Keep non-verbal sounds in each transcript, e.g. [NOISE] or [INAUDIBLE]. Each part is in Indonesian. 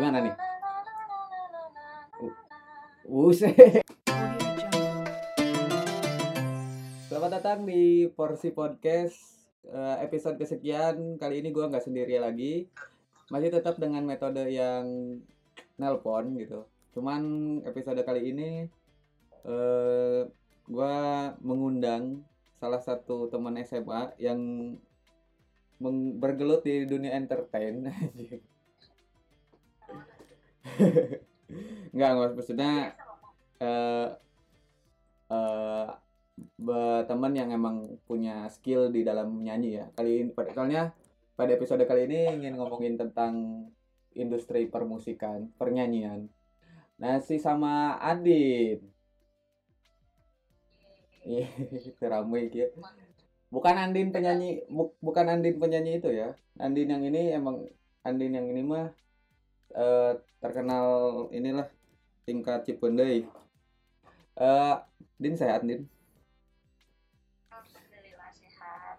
Gimana nih? [LAUGHS] Buset. Selamat datang di Porsi Podcast eh, episode kesekian. Kali ini gua nggak sendiri lagi. Masih tetap dengan metode yang nelpon gitu. Cuman episode kali ini eh gua mengundang salah satu teman SMA yang bergelut di dunia entertain. [LAUGHS] [LAUGHS] Enggak, nggak maksudnya eh eh be- teman yang emang punya skill di dalam nyanyi ya. Kali ini pada soalnya pada episode kali ini ingin ngomongin tentang industri permusikan, pernyanyian. Nah, si sama Adin. Iya, itu ramai gitu. Bukan Andin penyanyi, bu- bukan Andin penyanyi itu ya. Andin yang ini emang Andin yang ini mah eh, terkenal inilah tingkat Cipendei. Eh, Din sehat, Din? Alhamdulillah sehat.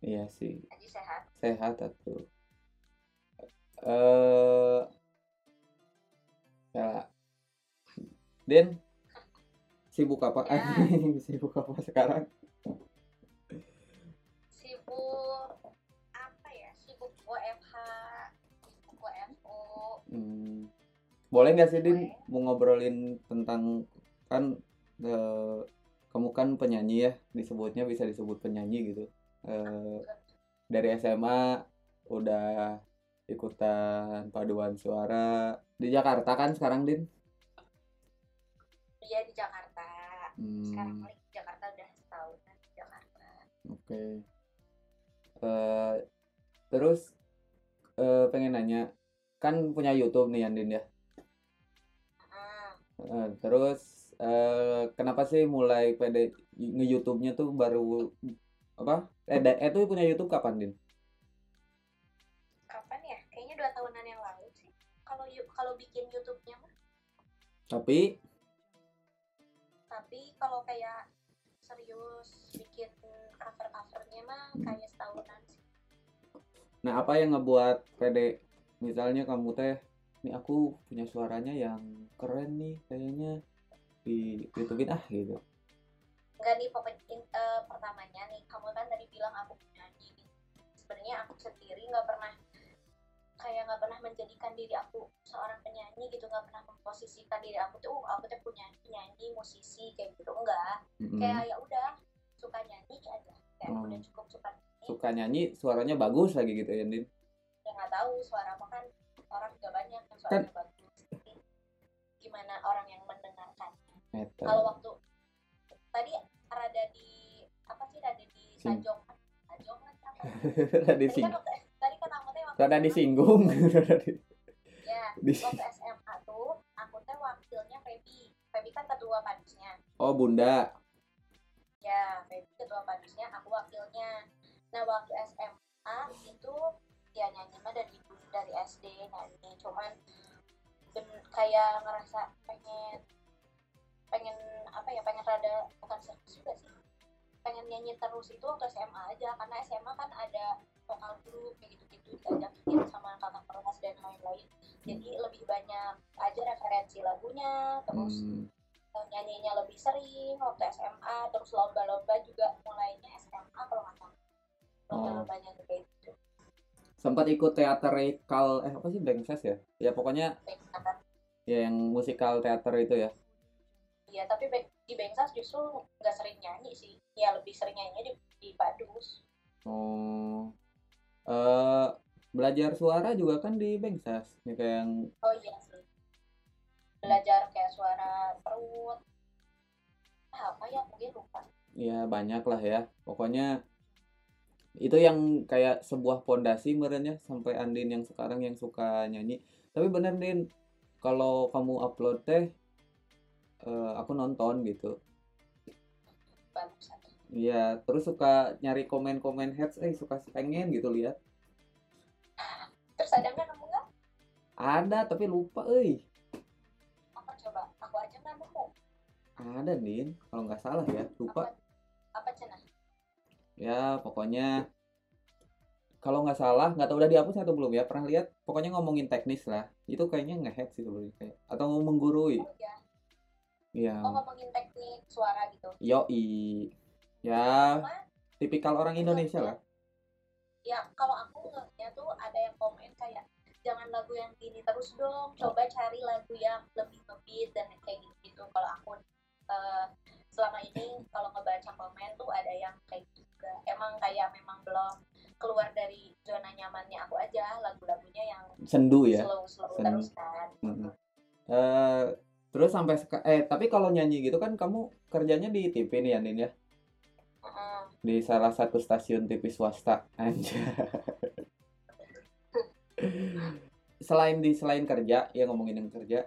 Iya sih, Aji sehat. sehat atuh. Eh, ya. Din, sibuk apa? Ya. [LAUGHS] sibuk apa sekarang? Sibuk Hmm. Boleh nggak sih Din mau ngobrolin tentang kan eh, kamu kan penyanyi ya disebutnya bisa disebut penyanyi gitu. Eh, dari SMA udah ikutan paduan suara di Jakarta kan sekarang Din? Dia di Jakarta. Sekarang Hmm, balik di Jakarta udah setahun di Jakarta. oke. Eh, terus eh, pengen nanya kan punya YouTube nih Andin ya. Terus eh, kenapa sih mulai pada nge-YouTube-nya tuh baru apa? Eh, da- eh tuh punya YouTube kapan, Din? Kapan ya? Kayaknya dua tahunan yang lalu sih. Kalau kalau bikin YouTube-nya mah. Tapi Tapi kalau kayak serius bikin cover-covernya mah kayak setahunan sih. nah apa yang ngebuat pede misalnya kamu teh nih aku punya suaranya yang keren nih kayaknya di YouTubein ah gitu. Enggak nih pokoknya eh, pertamanya nih kamu kan tadi bilang aku penyanyi sebenarnya aku sendiri nggak pernah kayak nggak pernah menjadikan diri aku seorang penyanyi gitu nggak pernah memposisikan diri aku tuh "Uh, aku tuh punya penyanyi musisi kayak gitu enggak Mm-mm. kayak ya udah suka nyanyi aja kayak Hmm. udah cukup suka nyanyi Suka nyanyi suaranya bagus lagi gitu ya, Din. Nggak tahu suara apa kan orang juga banyak yang suaranya bagus. Tapi gimana orang yang mendengarkan? Kalau waktu tadi rada di apa sih rada di Sing- sajong sajong kan apa? [LAUGHS] Rada tadi dising- kan waktu tadi kan aku teh rada disinggung. [LAUGHS] Ya di- waktu SMA tuh aku teh wakilnya Feby. Feby kan ketua padusnya Oh, Bunda. ya Feby ketua padusnya aku wakilnya. Nah waktu SMA itu dari SD nyanyi cuman ben- kayak ngerasa pengen pengen apa ya pengen rada bukan serius juga sih. Pengen nyanyi terus itu waktu SMA aja karena SMA kan ada vokal grup kayak gitu-gitu diajakin sama kakak kelas dan lain-lain. Jadi lebih banyak aja referensi lagunya terus Hmm. eh, nyanyinya lebih sering waktu SMA terus lomba-lomba juga mulainya SMA kalau nggak salah. Lomba-lombanya juga itu Sempat ikut teaterikal eh apa sih Bengses ya? Ya pokoknya ya yang musikal teater itu ya. Iya tapi di Bengsas justru nggak sering nyanyi sih ya lebih sering nyanyi di, di Padus Oh. Eh belajar suara juga kan di Bengsas. Nih kayak yang oh iya sih belajar kayak suara perut apa ya mungkin lupa ya banyak lah ya. Pokoknya itu yang kayak sebuah pondasi merenya sampai Andin yang sekarang yang suka nyanyi. Tapi bener Din, kalau kamu upload teh eh, aku nonton gitu. Iya, terus suka nyari komen-komen heads, eh suka pengen gitu lihat. terus ada nggak nemu nggak Ada tapi lupa, euy. apa coba aku aja nggak nemu Ada Din, kalau nggak salah ya, lupa. apa Ya, pokoknya kalau nggak salah nggak tahu udah dihapus atau belum ya pernah lihat? Pokoknya ngomongin teknis lah. Itu kayaknya ngehack sih sebenarnya kayak atau menggurui. Oh ya ya oh ngomongin teknik suara gitu. Yoi. Ya cuma tipikal orang Indonesia lah. Ya kalau aku ngeliatnya tuh ada yang komen kayak jangan lagu yang gini terus dong coba cari lagu yang lebih ngebeat dan kayak gitu gitu kalau aku eh, selama ini kalau ngebaca komen tuh ada yang kayak gitu juga emang kayak memang belum keluar dari zona nyamannya aku aja lagu-lagunya yang sendu ya? slow slow terus kan. Mm-mm. Eh, terus sampai eh tapi kalau nyanyi gitu kan kamu kerjanya di TV nih ya Nin ya? Di salah satu stasiun TV swasta aja selain di selain kerja ya ngomongin yang kerja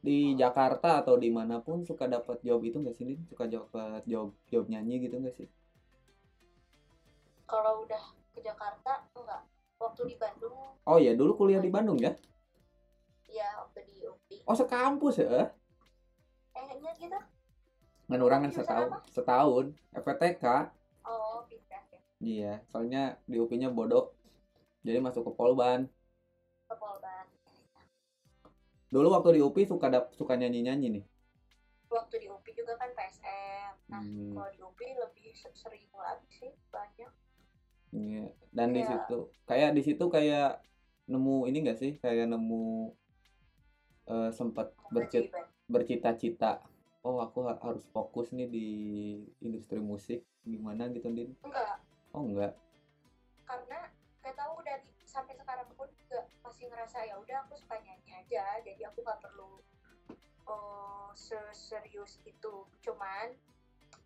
di Jakarta atau di mana pun suka dapat job itu nggak sih Din? suka dapat job job nyanyi gitu nggak sih kalau udah ke Jakarta enggak. Waktu di Bandung. Oh ya dulu kuliah di Bandung ya? Ya waktu di UPI oh sekampus ya? Eh nya gitu. Kan Jurusan setahun apa? setahun. FPTK oh pindah ya. Iya soalnya di UPI-nya bodoh. Jadi masuk ke Polban. Ke Polban. Dulu waktu di UPI suka dap suka nyanyi nyanyi nih. Waktu di UPI juga kan PSM nah Hmm. kalau di UPI lebih se- sering lagi sih banyak Iya. Dan di Iya. situ kayak di situ kayak nemu ini enggak sih? Kayak nemu eh, sempat bercit kewajiban. bercita-cita. Oh, aku ha- harus fokus nih di industri musik. Gimana gitu, Din? enggak Oh, enggak. karena gak tahu dari sampai sekarang pun juga masih ngerasa ya udah aku suka nyanyi aja jadi aku gak perlu oh, seserius itu cuman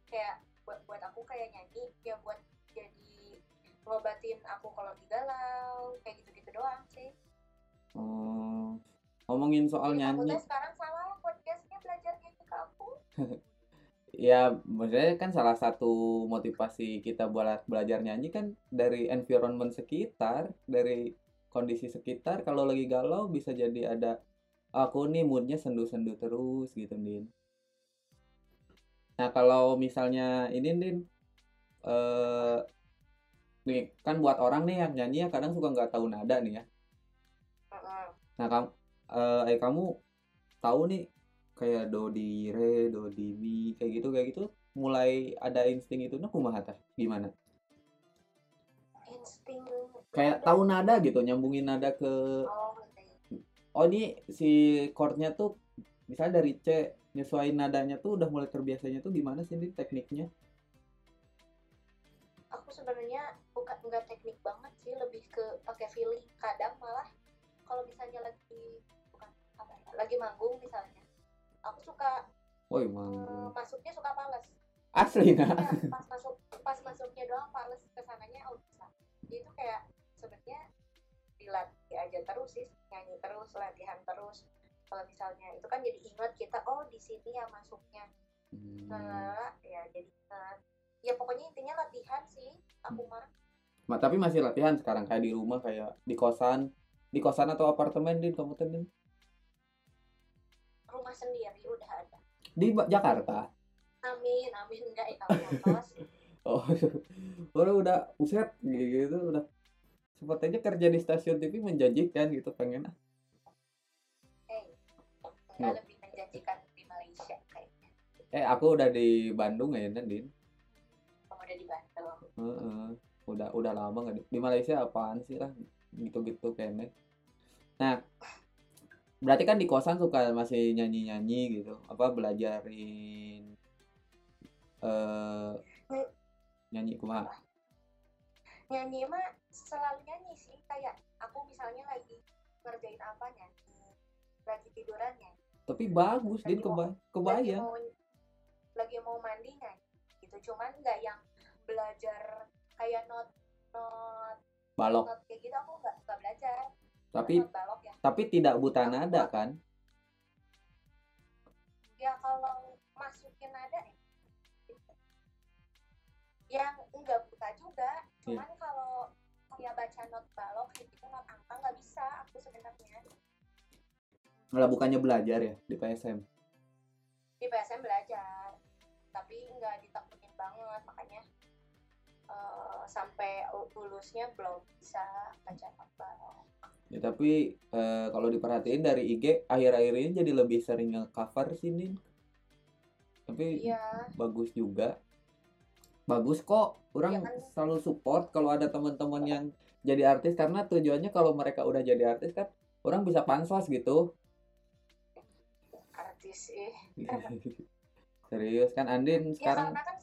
kayak buat buat aku kayak nyanyi ya buat ngobatin aku kalau lagi galau kayak gitu gitu doang sih Oh, ngomongin soal Jadi nyanyi. takutnya sekarang salah podcastnya belajar nyanyi ke aku [LAUGHS] Ya, maksudnya kan salah satu motivasi kita buat belajar nyanyi kan dari environment sekitar, dari kondisi sekitar. Kalau lagi galau bisa jadi ada aku nih moodnya sendu-sendu terus gitu, Din. Nah, kalau misalnya ini, Din, eh nih kan buat orang nih yang nyanyi ya kadang suka nggak tahu nada nih ya. Heeh. Nah, kamu eh kamu tahu nih kayak do di re, do di mi kayak gitu kayak gitu mulai ada insting itu nah kumaha tah? Gimana? insting Kayak tahu nada gitu, nyambungin nada ke oh oh ini si chordnya tuh misalnya dari C nyesuaiin nadanya tuh udah mulai terbiasanya tuh gimana sih Din, tekniknya? aku sebenarnya nggak teknik banget sih lebih ke pakai feeling. Kadang malah kalau misalnya lagi bukan apa ya lagi manggung misalnya aku suka Woi, eh, manggung. masuknya suka pales. Asli nah. ya, pas masuk pas masuknya doang pales ke sananya oh bisa. Jadi itu kayak sebenarnya dilatih aja terus sih nyanyi terus latihan terus. Kalau misalnya itu kan jadi ingat kita oh di sini ya masuknya. Hmm. nah ya jadi ingat. Ya pokoknya intinya latihan sih aku mah Ma, tapi masih latihan sekarang kayak di rumah kayak di kosan, di kosan atau apartemen Din kamu tuh Din? rumah sendiri udah ada Di Ba- Jakarta. amin amin enggak ya [LAUGHS] Oh, udah udah uset gitu udah aja kerja di stasiun TV menjanjikan gitu pengen ah. eh No. lebih menjanjikan di Malaysia kayaknya Eh aku udah di Bandung ya Din. kamu udah di Bandung Heeh. Udah udah lama nggak di, di Malaysia apaan sih lah gitu-gitu kayaknya. Nah, berarti kan di kosan suka masih nyanyi-nyanyi gitu. Apa belajarin eh nyanyi kumaha? nyanyi mah selalu nyanyi sih kayak aku misalnya lagi ngerjain apa nyanyi lagi tiduran nyanyi Tapi bagus Din Lagi mau- keba lagi kebayang. mau lagi mau mandi nyanyi gitu cuman nggak yang belajar kayak not not Balok. not kayak gitu aku nggak nggak belajar. Tapi balok ya. tapi tidak buta nada kan? ya kalau masukin nada ya yang enggak buta juga. Cuman kalau kayak baca not balok kayak gitu not angka nggak bisa aku sebenarnya. Malah bukannya belajar ya di PSM. di PSM belajar tapi nggak ditekunin banget makanya eh, sampai lulusnya belum bisa baca novel Ya, tapi eh, kalau diperhatiin dari IG akhir-akhir ini jadi lebih sering nge-cover sih Nin. Tapi iya bagus juga. Bagus kok. Orang Iya kan? selalu support kalau ada teman-teman yang jadi artis karena tujuannya kalau mereka udah jadi artis kan orang bisa pansos gitu. artis sih [LAUGHS] Serius kan Andin ya sekarang karena kan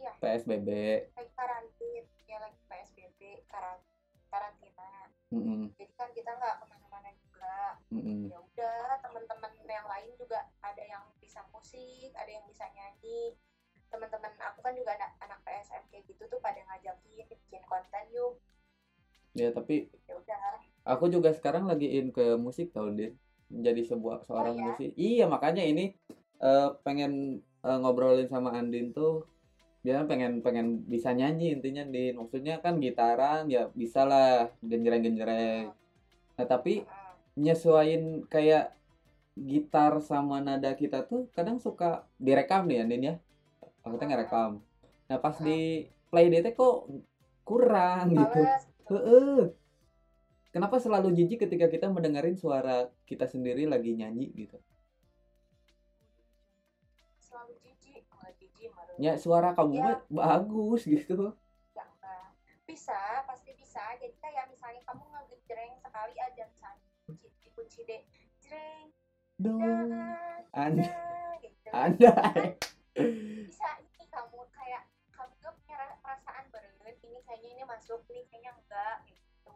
isolasi ya PSBB. lagi karantin ya lagi psbb karan- karantina Mm-mm, jadi kan kita nggak ke mana-mana juga mm-mm. ya udah teman-teman yang lain juga ada yang bisa musik ada yang bisa nyanyi teman-teman aku kan juga ada anak PSM kayak gitu tuh pada ngajakin bikin konten yuk Ya tapi ya udah aku juga sekarang lagi in ke musik tau Din. Menjadi sebuah seorang ya? musik. Iya makanya ini eh, pengen eh, ngobrolin sama Andin tuh dia pengen pengen bisa nyanyi intinya Din. Maksudnya kan gitaran ya bisa lah genjreng-genjreng. Nah tapi Mm, nyesuain kayak gitar sama nada kita tuh kadang suka direkam nih Andin ya. Aku tuh ngerekam. Nah pas di play DT kok kurang gitu. Heeh. Kenapa selalu jijik ketika kita mendengarin suara kita sendiri lagi nyanyi gitu? Ya suara kamu Ya. bagus gitu. Bisa pasti bisa jadi kayak misalnya kamu ngegejreng sekali aja misalnya kunci dikunci deh jreng dan Anda, gitu. Anda. bisa ini kamu kayak kamu gak punya ra- perasaan beren ini kayaknya ini masuk ini kayaknya enggak gitu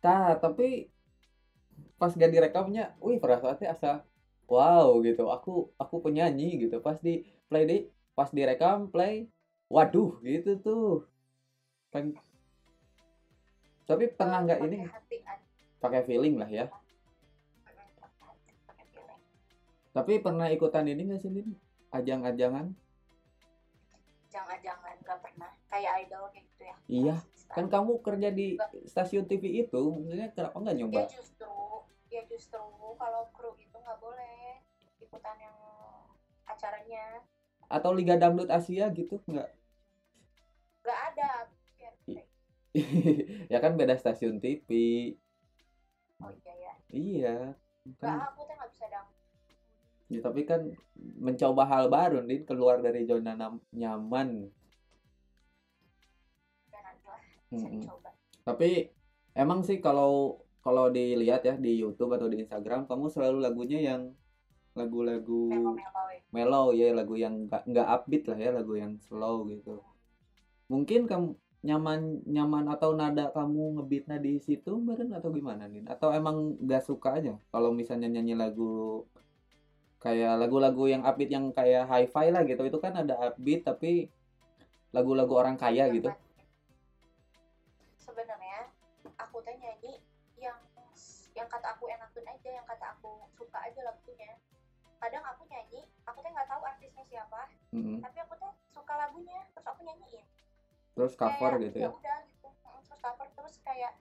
Tah, tapi pas gak direkamnya, wih perasaannya asa wow gitu. Aku aku penyanyi gitu. Pas di play di pas direkam play, waduh gitu tuh. Peng- tapi pernah nggak ini pakai feeling lah ya? Tapi pernah ikutan ini nggak sih Din? Ajang-ajangan? jangan-jangan nggak pernah. Kayak idol kayak gitu ya. Iya, kan kamu kerja di stasiun TV itu maksudnya kenapa nggak ya nyoba? justru. Ya justru. Kalau kru itu nggak boleh ikutan yang acaranya atau Liga Dangdut Asia gitu nggak? Nggak ada. [LAUGHS] Ya kan beda stasiun TV oh iya ya iya kan. Aku tuh nggak bisa dang ya, tapi kan mencoba hal baru nih keluar dari zona nyaman. Dicoba. Tapi emang sih kalau kalau dilihat ya di YouTube atau di Instagram kamu selalu lagunya yang lagu-lagu melo-melo ya. mellow ya lagu yang nggak nggak upbeat lah ya lagu yang slow gitu. Mungkin kamu nyaman nyaman atau nada kamu ngebeatnya di situ beren atau gimana nih atau emang nggak suka aja kalau misalnya nyanyi lagu kayak lagu-lagu yang upbeat yang kayak hi-fi lah gitu. Itu kan ada upbeat tapi lagu-lagu orang kaya gitu. sebenarnya aku teh nyanyi yang yang kata aku enakin aja yang kata aku suka aja lagunya kadang aku nyanyi aku teh nggak tahu artisnya siapa Mm-mm. tapi aku teh suka lagunya terus aku nyanyiin. Terus cover Kayak, gitu ya? udah gitu. Terus cover terus kayak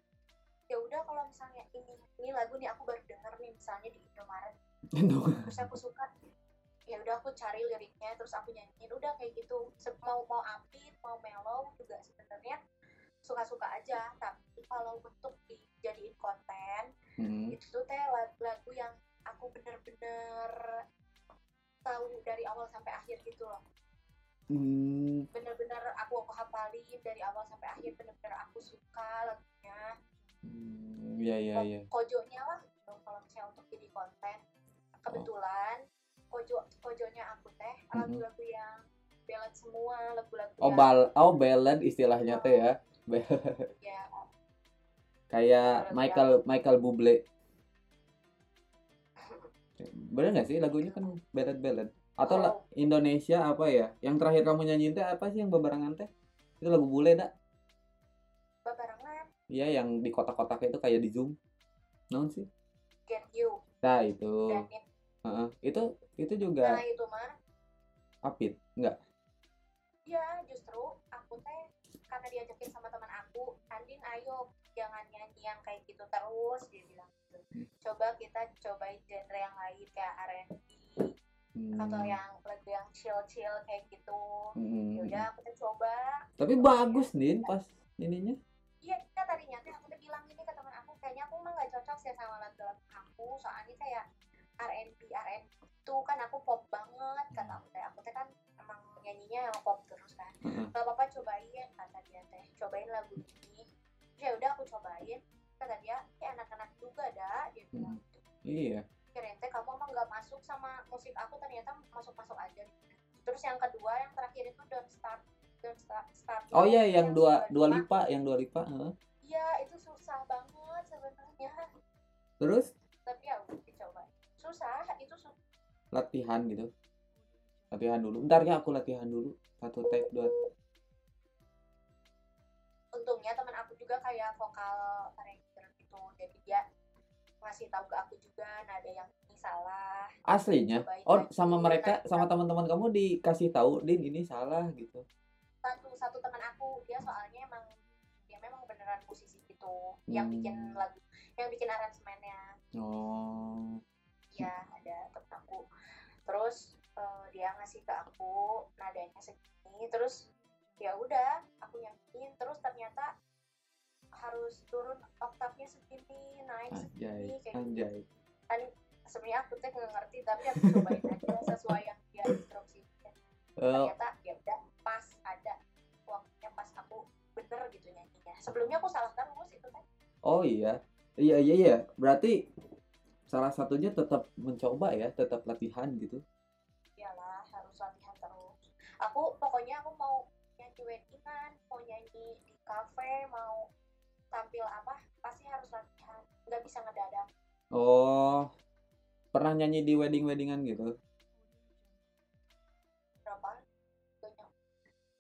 ya udah kalau misalnya ini ini lagu nih aku baru denger nih misalnya di Indomaret. Terus aku suka ya udah aku cari liriknya terus aku nyanyiin udah kayak gitu. Mau mau upbeat mau mellow juga sebenarnya suka-suka aja tapi kalau untuk dijadiin konten Mm-mm. itu teh lagu, lagu yang aku bener-bener tahu dari awal sampai akhir gitu loh. Hmm, bener-bener aku aku hafalin dari awal sampai akhir bener-bener aku suka lagunya. Hmm, iya iya iya. Kojonya lah gitu, kalau misalnya untuk jadi konten kebetulan kojo kojonya aku teh Mhm. lagu-lagu yang ballad semua lagu-lagu oh yang bal oh ballad istilahnya teh ya ya kayak Michael Michael Bublé bener nggak sih? Lagunya kan ballad ballad. Atau la- Indonesia apa ya? Yang terakhir kamu nyanyiin teh apa sih? Yang bebarengan teh? Itu lagu bule dak. Babarengan iya yang di kotak-kotak itu kayak di zoom. Non sih? Get You. Nah itu. It- Heeh. itu itu nah juga itu mah. apit nggak? Ya justru aku teh karena diajakin sama teman aku Andin ayo jangan nyanyi yang kayak gitu terus dia bilang gitu. Hmm. coba kita cobain genre yang lain kayak R&B Hmm, atau yang lagu yang chill chill kayak gitu Mm. ya udah aku tuh coba Tapi Coba bagus ya. Din pas ininya. iya kita tadinya tuh aku tuh bilang gini ke teman aku kayaknya aku mah nggak cocok sih sama lagu-lagu kamu soalnya kayak R&B R&B itu kan aku pop banget kata aku teh aku teh kan emang nyanyinya yang pop terus kan Heeh. gak apa-apa cobain kata dia teh cobain lagu ini ya udah aku cobain kata dia ya anak-anak juga dah dia bilang gitu. Iya. kirain teh kamu emang nggak masuk sama musik aku ternyata masuk-masuk aja terus yang kedua yang terakhir itu don't start don't start, start Oh iya yang dua dua lipat. lipa, yang dua lipa. iya itu susah banget sebenarnya Terus tapi ya udah dicoba susah itu susah latihan gitu. Latihan dulu. Bentar ya aku latihan dulu. Satu take dua. untungnya teman aku juga kayak vokal gitu jadi dia ngasih tahu ke aku juga nada yang ini salah Aslinya. Oh, sama mereka Nah, sama teman-teman kamu dikasih tahu, Din ini salah gitu. satu satu teman aku dia soalnya emang dia memang beneran musisi gitu yang Hmm. bikin lagu yang bikin aransemennya Oh. ya ada temen aku terus eh, dia ngasih ke aku nadanya segini terus ya udah aku nyanyiin terus ternyata harus turun oktavnya segini naik Anjay, segini kayak gitu anjay. kan sebenarnya aku tuh nggak ngerti tapi aku cobain aja sesuai yang dia instruksi Eh, ternyata ya udah pas ada waktunya pas aku bener gitu nyanyinya sebelumnya aku salah terus itu kan oh iya. Iya iya iya. Berarti salah satunya tetap mencoba ya, tetap latihan gitu. iyalah harus latihan terus aku pokoknya aku mau nyanyi weddingan mau nyanyi di cafe mau tampil apa pasti harus latihan nggak bisa ngedadak Oh. Pernah nyanyi di wedding-weddingan gitu? berapa banyak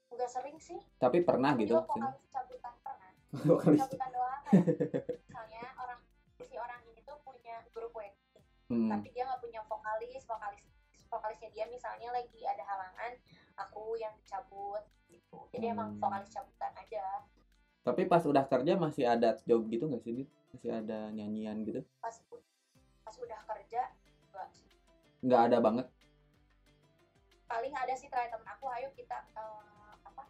nggak sering sih Tapi pernah gitu. vokalis cabutan pernah [LAUGHS] Vokalis. cabutan doang kayak [LAUGHS] misalnya orang si orang ini tuh punya grup wedding Hmm. tapi dia nggak punya vokalis vokalis vokalisnya dia misalnya lagi ada halangan aku yang dicabut gitu jadi emang Hmm. vokalis cabutan aja Tapi pas udah kerja masih ada job gitu nggak sih, Din? Masih ada nyanyian gitu? pas pas udah kerja enggak sih. Nggak ada banget. paling ada sih terakhir temen aku ayo kita eh, apa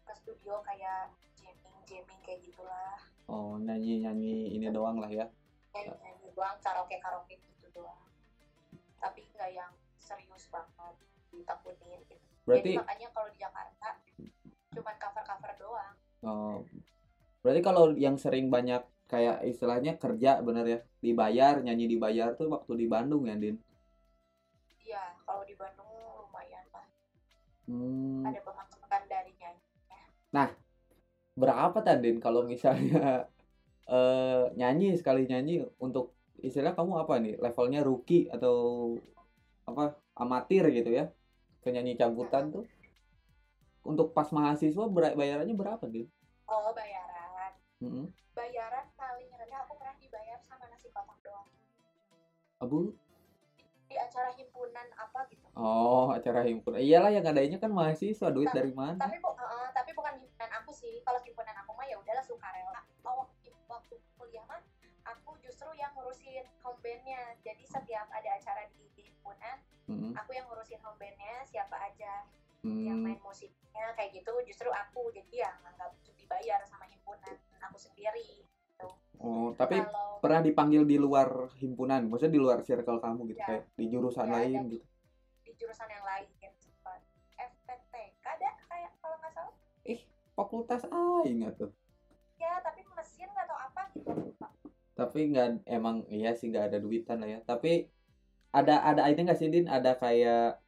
ke studio kayak jamming jamming kayak gitulah Oh, nyanyi-nyanyi ini doang lah ya. nyanyi nyanyi doang karaoke karaoke gitu doang tapi nggak yang serius banget ditekunin gitu Berarti jadi makanya kalau di Jakarta cuman cover cover doang oh, berarti kalau yang sering banyak kayak istilahnya kerja bener ya, dibayar, nyanyi dibayar tuh waktu di Bandung ya, Din? iya kalau di Bandung lumayan lah Hmm. ada pemasukan dari nyanyi berapa Tandin kalau misalnya [LAUGHS] eh nyanyi sekali nyanyi untuk istilah kamu apa nih levelnya rookie atau apa amatir gitu ya penyanyi cabutan tuh untuk pas mahasiswa bayarannya berapa Din? Oh bayaran. Mm-mm. bayaran paling rendah aku pernah dibayar sama nasi kotak doang. Abu? Di acara himpunan apa gitu. Oh acara himpunan iyalah yang adanya kan mahasiswa duit dari mana? tapi bu eh, tapi bukan himpunan aku sih. Kalau himpunan aku mah ya udahlah sukarela. Oh waktu kuliah mah aku justru yang ngurusin home bandnya. Jadi setiap ada acara di, di himpunan Mm-mm. aku yang ngurusin home bandnya siapa aja yang Hmm. main musiknya kayak gitu justru aku. Jadi ya tapi kalau pernah dipanggil di luar himpunan maksudnya di luar circle kamu gitu Ya. kayak di jurusan Ya, lain ada. gitu di jurusan yang lain sempat FPTK ada kayak kalau nggak salah fakultas aing tuh ya tapi mesin nggak tahu apa gitu lupa. tapi nggak emang iya sih nggak ada duitan lah ya tapi ada ada ini nggak sih din ada kayak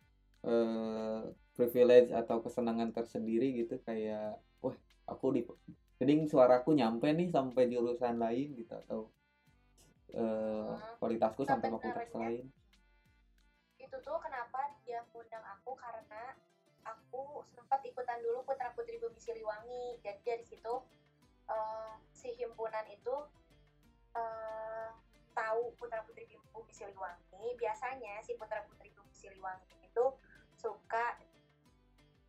eh privilege atau kesenangan tersendiri gitu kayak wah aku di jadi suaraku nyampe nih sampai jurusan lain gitu atau eh kualitasku sampai fakultas Sebenarnya- lain. Itu tuh kenapa dia undang aku karena aku sempat ikutan dulu putra putri bumi siliwangi. Jadi dari situ eh, si himpunan itu eh, tahu putra putri bumi siliwangi. Biasanya si putra putri bumi siliwangi itu suka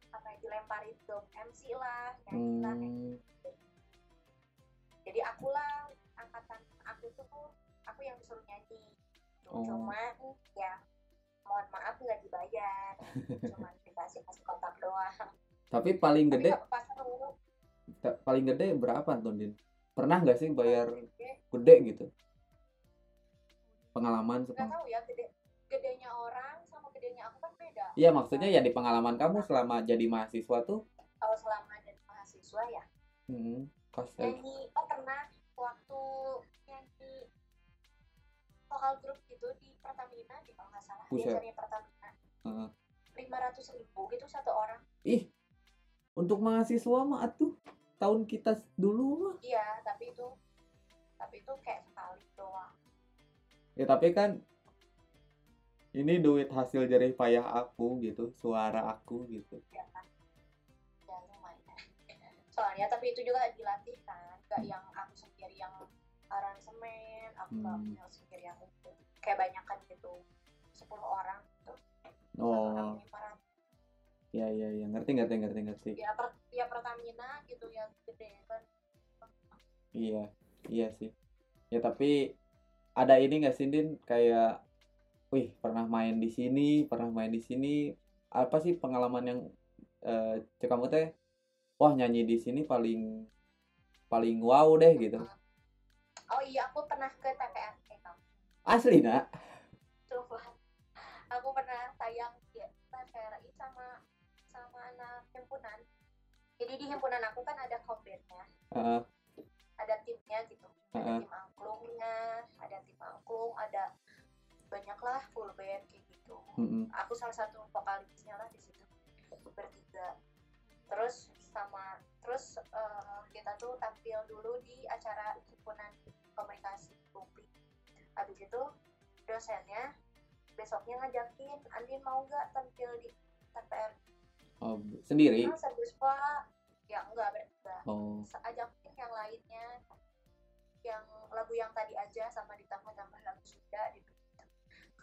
apa ya dilemparin job MC lah nyanyi lah hmm, jadi akulah angkatan aku tuh aku yang disuruh nyanyi Oh. cuman ya mohon maaf nggak dibayar [LAUGHS] cuma dikasih kasih kontak doang Tapi paling tapi gede nggak apa-apa seru ta- paling gede berapa Din? Pernah nggak sih bayar Gede. gede gitu? Pengalaman nggak tahu ya gede gedenya orang sama gedenya aku kan beda Iya maksudnya ya di pengalaman kamu selama jadi mahasiswa tuh kalau selama jadi mahasiswa ya hmm, kos nyanyi oh pernah waktu nyanyi vokal grup gitu di Pertamina di kalau nggak salah Buset. cari Pertamina. Lima ratus ribu gitu satu orang. Ih untuk mahasiswa mah atuh. Tahun kita dulu mah. Iya tapi itu tapi itu kayak sekali doang. Ya tapi kan ini duit hasil jerih payah aku gitu suara aku gitu. Ya soalnya tapi itu juga dilatih kan gak yang aku sendiri yang aransemen aku gak Hmm. yang sendiri yang itu kayak banyak kan gitu 10 orang gitu. Oh. orang 500. ya ya ya. Ngerti ngerti ngerti ngerti. Ya per, ya Pertamina gitu yang gede kan. Iya iya sih. Ya tapi ada ini nggak sih Din? Kayak wih pernah main di sini pernah main di sini. Apa sih pengalaman yang eh cek kamu teh wah nyanyi di sini paling paling wow deh gitu. Oh iya aku pernah ke TPR kayak kamu asli nak? Coba aku pernah tayang di TVRI sama sama anak himpunan. Jadi di himpunan aku kan ada kompetnya Heeh, ada timnya gitu. Ada tim angklungnya ada tim angklung ada banyak lah full band kayak gitu. Aku salah satu vokalisnya lah di situ. Bertiga terus sama terus eh, kita tuh tampil dulu di acara himpunan komunikasi publik. Habis itu dosennya besoknya ngajakin Andin mau nggak tampil di TPR oh, sendiri? Ah serius pak. Ya enggak bertiga oh. Ajakin yang lainnya yang lagu yang tadi aja sama ditambah-tambah lagu Sunda gitu.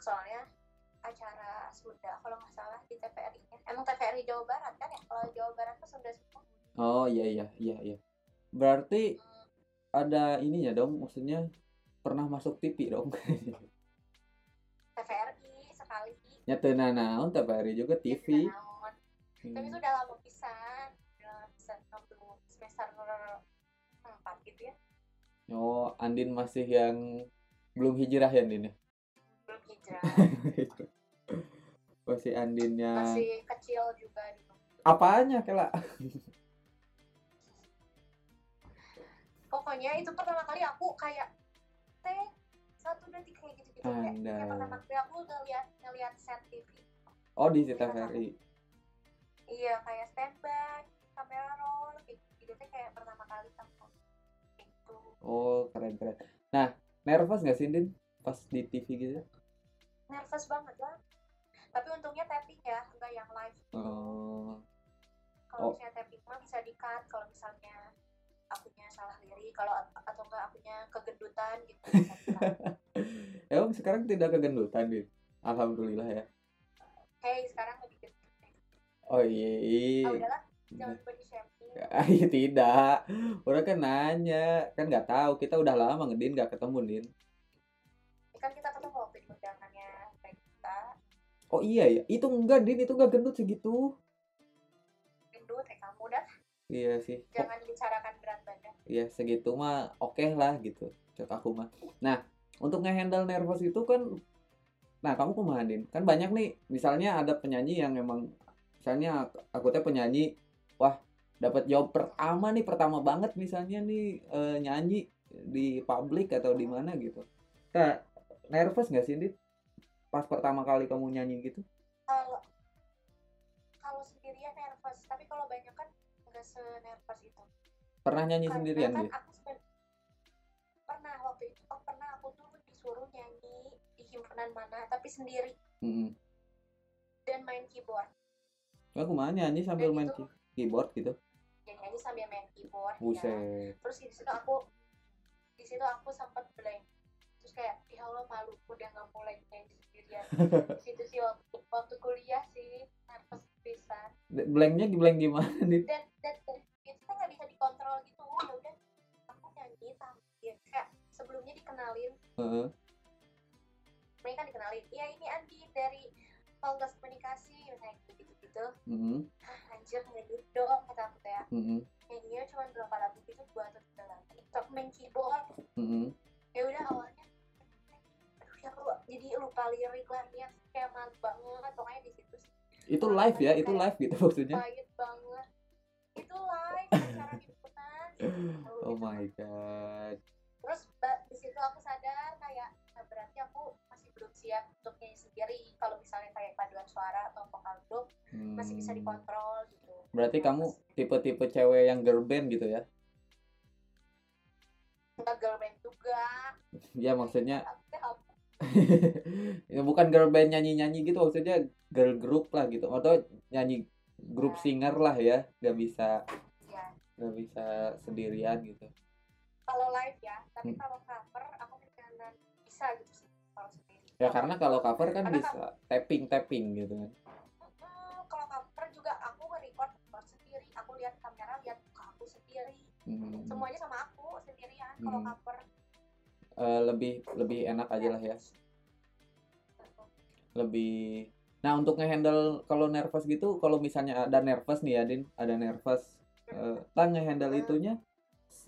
Soalnya acara Sunda kalau nggak salah di TVRI nya emang TVRI Jawa Barat kan ya? Kalau Jawa Barat tuh Sunda semua. Oh iya iya iya iya. Berarti Hmm, ada ininya dong maksudnya pernah masuk TV dong. [LAUGHS] TVRI sekali. Nyatena naon TVRI juga TV naon. tapi itu Hmm. udah lama pisan. Udah pisan waktu semester empat gitu ya. Oh Andin masih yang belum hijrah ya Andin ya hijrah [LAUGHS] masih Andinnya. Masih kecil juga gitu apanya kela? Pokoknya itu pertama kali aku kayak teh satu detik kayak gitu gitu kayak, Anda. kayak pertama kali aku ngeliat ngeliat set TV oh di TVRI iya kayak standby kamera roll kayak gitu teh kayak pertama kali aku gitu. Oh keren keren nah nervous nggak sih Din pas di TV gitu nervous banget lah. Tapi untungnya tapping ya enggak yang live. Oh. Kalau Oh. misalnya tapping mah bisa di cut kalau misalnya akunya salah lirik kalau atau enggak akunya kegendutan gitu [LAUGHS] emang sekarang tidak kegendutan Din alhamdulillah ya. Hey sekarang lebih gede oh iya. Iya. ah udahlah. Jangan body shaming [LAUGHS] iya, tidak. Orang kan nanya. Kan nggak tahu. Kita udah lama ngedin nggak ketemu din. Kan kita oh iya ya? Itu enggak din. Itu enggak gendut segitu. Gendut kayak kamu dah iya sih. Jangan dibicarakan berat badan. Iya segitu mah oke lah gitu. Cek aku mah. Nah untuk ngehandle nervous itu kan nah kamu kumaha din? Kan banyak nih. Misalnya ada penyanyi yang memang misalnya aku- teh penyanyi wah dapat job pertama nih pertama banget misalnya nih eh, nyanyi di publik atau di mana gitu. Nah nervous nggak sih din pas pertama kali kamu nyanyi gitu? Kalau kalau sendirian nervous tapi kalau banyak kan nggak senervous itu pernah nyanyi Karena sendirian kan gitu aku seben- pernah waktu itu oh pernah aku tuh disuruh nyanyi di himpunan mana tapi sendiri. Hmm. dan main keyboard. Aku mah nyanyi sambil Dan main itu- key- keyboard gitu? Dan nyanyi sambil main keyboard ya. buset. Terus di situ aku di situ aku sempat blank kayak ya Allah malu udah nggak mulai nyanyi sendirian. [LAUGHS] Di situ sih waktu, waktu kuliah sih nervous pisan. Blanknya blank gimana din dan dan, dan itu kan nggak bisa dikontrol gitu. Ya udah aku nyanyi tampil kayak sebelumnya dikenalin. Heeh. mereka kan dikenalin ya ini Andi dari fakultas komunikasi. Misalnya gitu gitu Mm-mm. ah anjir ngedit dong kata aku teh Mm-mm. nyanyinya cuma berapa lagu gitu dua atau tiga lagu top main keyboard. Mm-mm. ya udah awalnya ya jadi lupa lirik lagunya kayak mantap banget pokoknya di situ sih Itu live ya, itu live gitu maksudnya. banget itu live acara liputan [LAUGHS] Oh my god. terus di situ aku sadar kayak nah, berarti aku masih belum siap untuk nyanyi sendiri kalau misalnya kayak paduan suara atau vokal group masih bisa Hmm. dikontrol gitu Berarti kamu tipe-tipe cewek yang girl band gitu ya? nggak girl band juga [LAUGHS] Ya maksudnya? Ya bukan girl band nyanyi-nyanyi gitu maksudnya girl group lah gitu atau nyanyi grup Ya. singer lah ya nggak bisa ya nggak bisa sendirian gitu kalau live ya tapi Hmm. kalau cover aku benar bisa gitu sih kalau sendiri ya karena kalau cover kan Karena bisa tapping tapping gitu kan Hmm, kalau cover juga aku nge-record record sendiri aku lihat kamera lihat muka aku sendiri Hmm. semuanya sama aku sendirian kalau Hmm. cover Eh, lebih lebih enak aja lah ya. Lebih nah untuk ngehandle kalau nervous gitu kalau misalnya ada nervous nih ya ada nervous tang ngehandle itunya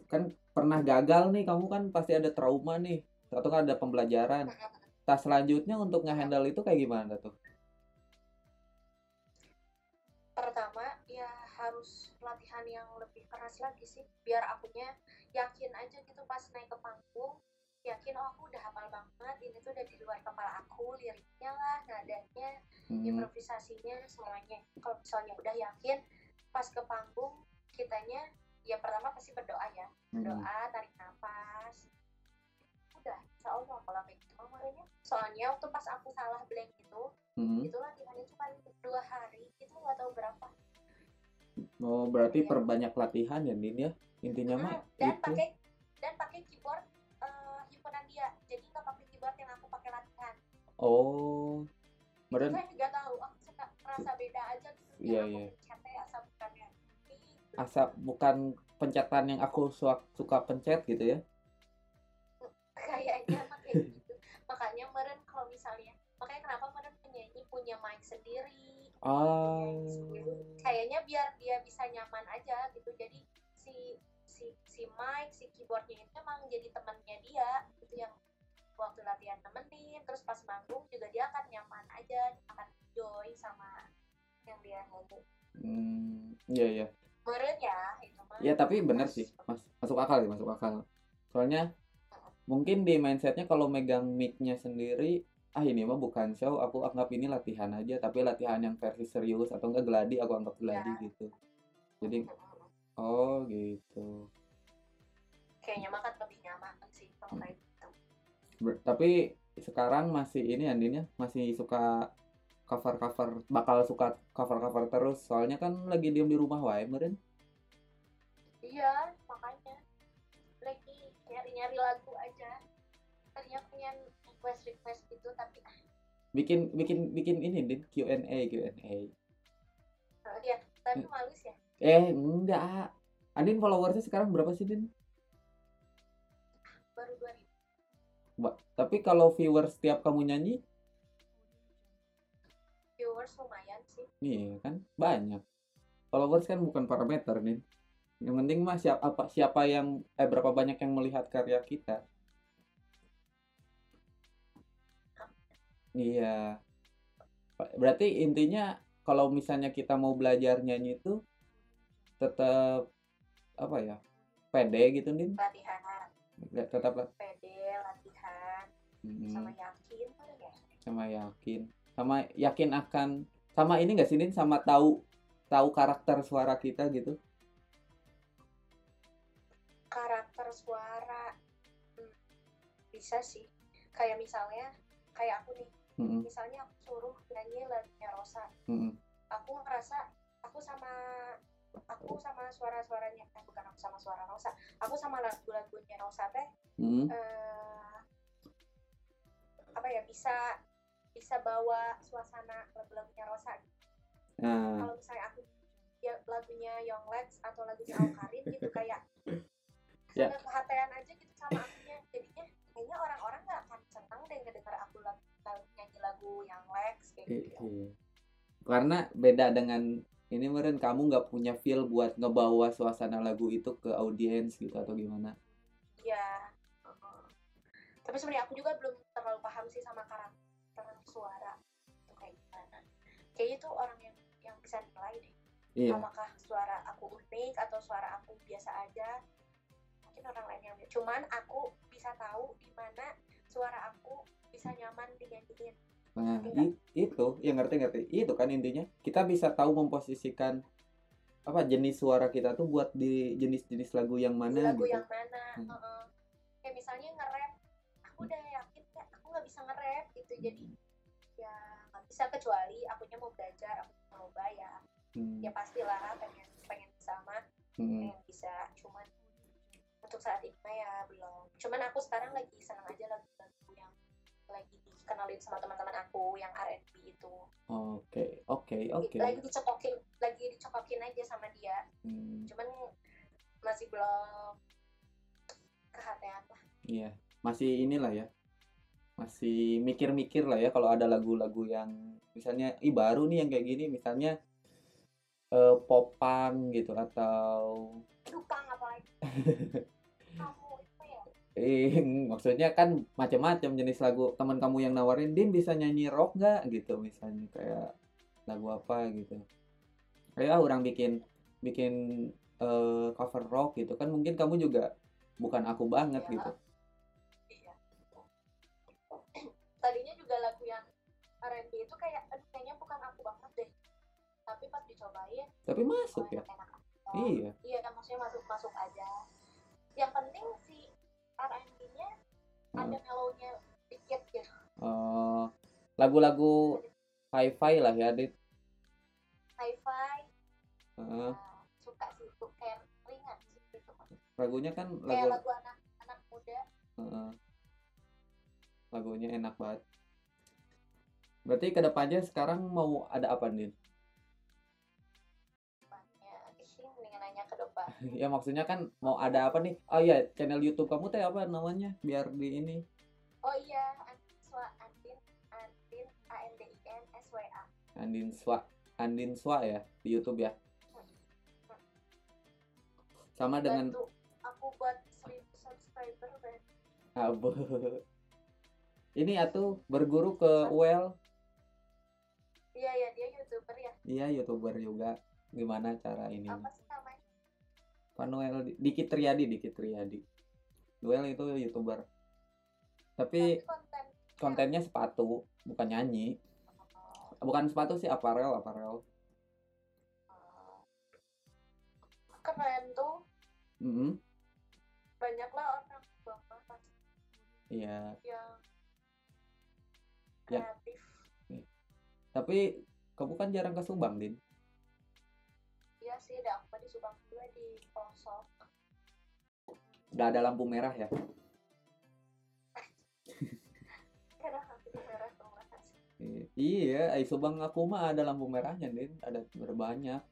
kan pernah gagal nih kamu kan pasti ada trauma nih atau kan ada pembelajaran. Tas selanjutnya untuk ngehandle itu kayak gimana tuh? Pertama ya harus latihan yang lebih keras lagi sih biar akunya yakin aja gitu pas naik ke panggung yakin oh aku udah hafal banget ini tuh udah di luar kepala aku liriknya lah nadanya Hmm, improvisasinya semuanya. Kalau misalnya udah yakin pas ke panggung kitanya ya pertama pasti berdoa ya. Hmm, doa tarik nafas. Udah insya Allah kalau kayak gitu. Makanya soalnya waktu pas aku salah blank itu hmm. itu latihannya cuma dua hari itu nggak tahu berapa. Oh berarti Iya. perbanyak latihan ya Din ya? Intinya mah Hmm, dan itu. pakai dan pakai keyboard oh. Meren saya juga tahu aku suka merasa beda aja gitu. Iya, iya. pencetnya asal bukannya asap bukan pencetan yang aku suka, suka pencet gitu ya? Kayaknya kayak [LAUGHS] gitu. Makanya meren kalau misalnya makanya kenapa meren penyanyi punya mic sendiri? Sendiri kayaknya biar dia bisa nyaman aja gitu. Jadi si si si mic si keyboardnya itu emang jadi temannya dia gitu yang waktu latihan temenin terus pas manggung juga dia akan nyaman aja akan enjoy sama yang dia nyanyi hmm, iya iya meren ya itu mah Ya tapi bener sih, mas, masuk akal sih, masuk akal. Soalnya mungkin di mindsetnya kalau megang mic-nya sendiri, ah ini mah bukan show, aku anggap ini latihan aja, tapi latihan yang versi serius atau enggak geladi, aku anggap geladi Ya. gitu. Jadi, oh gitu. kayaknya mah kan lebih nyaman sih kalau kayak gitu Ber- tapi sekarang masih ini Andinnya masih suka cover-cover, bakal suka cover-cover terus. Soalnya kan lagi diem di rumah wae, meren. iya makanya lagi nyari-nyari lagu aja tadinya pengen request request gitu tapi ah Bikin bikin bikin ini din Q&A Q&A. ya tapi Hmm. malu sih ya Eh, enggak. Andin followersnya sekarang berapa sih, Din? baru dua ribu Ba- tapi kalau viewers setiap kamu nyanyi, viewers lumayan sih iya kan banyak. Followers kan bukan parameter, Din. Yang penting mah siapa apa siapa yang eh berapa banyak yang melihat karya kita. Iya. Berarti intinya kalau misalnya kita mau belajar nyanyi itu tetap apa ya? Pede gitu, Din. latihan Nggak- Tetap lah. pede latihan Mm-mm. sama yakin ya sama yakin sama yakin akan sama ini nggak sih Din? sama tahu tahu karakter suara kita gitu karakter suara hmm, bisa sih kayak misalnya kayak aku nih Mm-mm, misalnya aku suruh nyanyi lagunya Rosa mm-mm. aku ngerasa aku sama aku sama suara-suaranya eh bukan aku sama suara Rosa aku sama lagu-lagunya Rosa teh Mm-mm. eh, apa ya bisa bisa bawa suasana lagu-lagunya Rosa nah kalau misalnya aku ya lagunya Young Lex atau lagunya Aukarin gitu kayak Ya. ada kehatian aja gitu sama akunya jadinya kayaknya orang-orang nggak akan senang deh ngedenger aku lagu, lagu- nyanyi lagu Young Lex kayak gitu iya. karena beda dengan ini meren kamu nggak punya feel buat ngebawa suasana lagu itu ke audiens gitu atau gimana Iya. Tapi sebenarnya aku juga belum terlalu paham sih sama karakter suara itu kayak gimana. Kayaknya itu orang yang yang bisa nilai deh. iya Apakah suara aku unik atau suara aku biasa aja? Mungkin orang lain yang cuman aku bisa tahu di mana suara aku bisa nyaman dinyanyiin. Nah, Iya. itu yang ngerti-ngerti. Itu kan intinya. Kita bisa tahu memposisikan apa jenis suara kita tuh buat di jenis-jenis lagu yang mana lagu gitu. yang mana? Hmm. Heeh. Kayak misalnya nge-rap, aku udah yakin kayak aku nggak bisa nge-rap gitu. Jadi ya nggak bisa kecuali akunya mau belajar, aku mau coba ya Hmm, ya pastilah pengen pengen sama hmm, pengen bisa cuman untuk saat ini ya belum cuman aku sekarang lagi senang aja lagu-lagu lagi dikenalin sama teman-teman aku yang R&B itu Oke, oke, oke. lagi dicokokin lagi dicokokin aja sama dia Hmm, cuman masih belum kehatean lah iya. Masih inilah ya. Masih mikir-mikir lah ya kalau ada lagu-lagu yang misalnya ih baru nih yang kayak gini misalnya eh popang gitu atau Dupang apalagi kamu [LAUGHS] itu ya Eh, [LAUGHS] maksudnya kan macam-macam jenis lagu. Teman kamu yang nawarin, Din bisa nyanyi rock nggak gitu misalnya kayak lagu apa gitu. Kayak ah, orang bikin bikin eh, cover rock gitu kan mungkin kamu juga bukan aku banget Iya. gitu. iya tadinya juga lagu yang R&B itu kayak aduh kayaknya bukan aku banget deh tapi pas dicobain Tapi masuk oh, ya. enak-enak aja. Iya. iya kan maksudnya masuk masuk aja yang penting R&B-nya ada melownya dikit gitu Eh, lagu-lagu hi-fi lah ya, Dit. hi-fi nah, suka sih itu kayak ringan sih gitu lagunya kan kayak lagu lagu anak anak muda Heeh. lagunya enak banget. Berarti ke depannya sekarang mau ada apa nih? [LAUGHS] ya maksudnya kan mau ada apa nih? Oh iya channel YouTube kamu teh apa namanya? Biar di ini. Oh iya Answa Andin Andin A N D I N S W A. Andin Swa Andin Swa ya di YouTube ya? Sama dengan bantu aku buat 1000 subscriber dan Abu. Ini atuh berguru ke UL iya ya dia youtuber ya. Iya youtuber juga. Gimana cara ini apa sih namanya Panuel Dikit Triadi Dikit Triadi Duel itu youtuber. Tapi konten kontennya sepatu bukan nyanyi. Bukan sepatu sih aparel aparel. Keren tuh. Mm-mm. banyak lah orang bapak iya. Yang Ya. kreatif. Tapi kamu kan jarang ke Subang din iya sih ada aku di Subang juga di pelosok. Nggak ada lampu merah ya? [LAUGHS] Merah iya di Subang aku mah ada lampu merahnya din. Ada berbanyak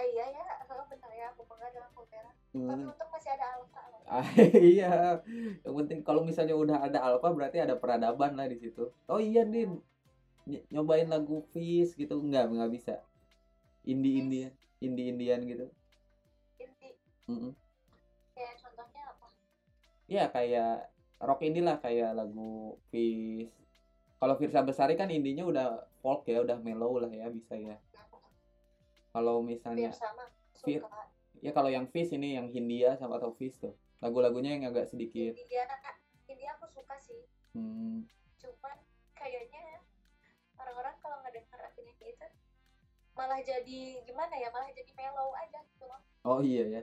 eh iya ya benar ya aku bangga dengan lampu merah. Tapi Hmm. untung masih ada alfa [LAUGHS] Ah, iya. Yang penting kalau misalnya udah ada alfa berarti ada peradaban lah di situ. Oh iya din. Ny- nyobain lagu Fish gitu. Nggak nggak bisa indie Indian indie Indian gitu. Inti Mm-mm. kayak contohnya apa? Ya kayak rock indie lah kayak lagu Fish kalau Firsa Besari kan indinya udah folk ya udah mellow lah ya bisa ya. Kalau misalnya sama Fir- ya kalau yang Fish ini yang Hindia sama atau Fish tuh. Lagu-lagunya yang agak sedikit. India India aku suka sih. Hmm, cuman kayaknya orang-orang kalau ngedenger aku nyanyi itu malah jadi gimana ya malah jadi mellow aja gitu loh. Oh iya ya.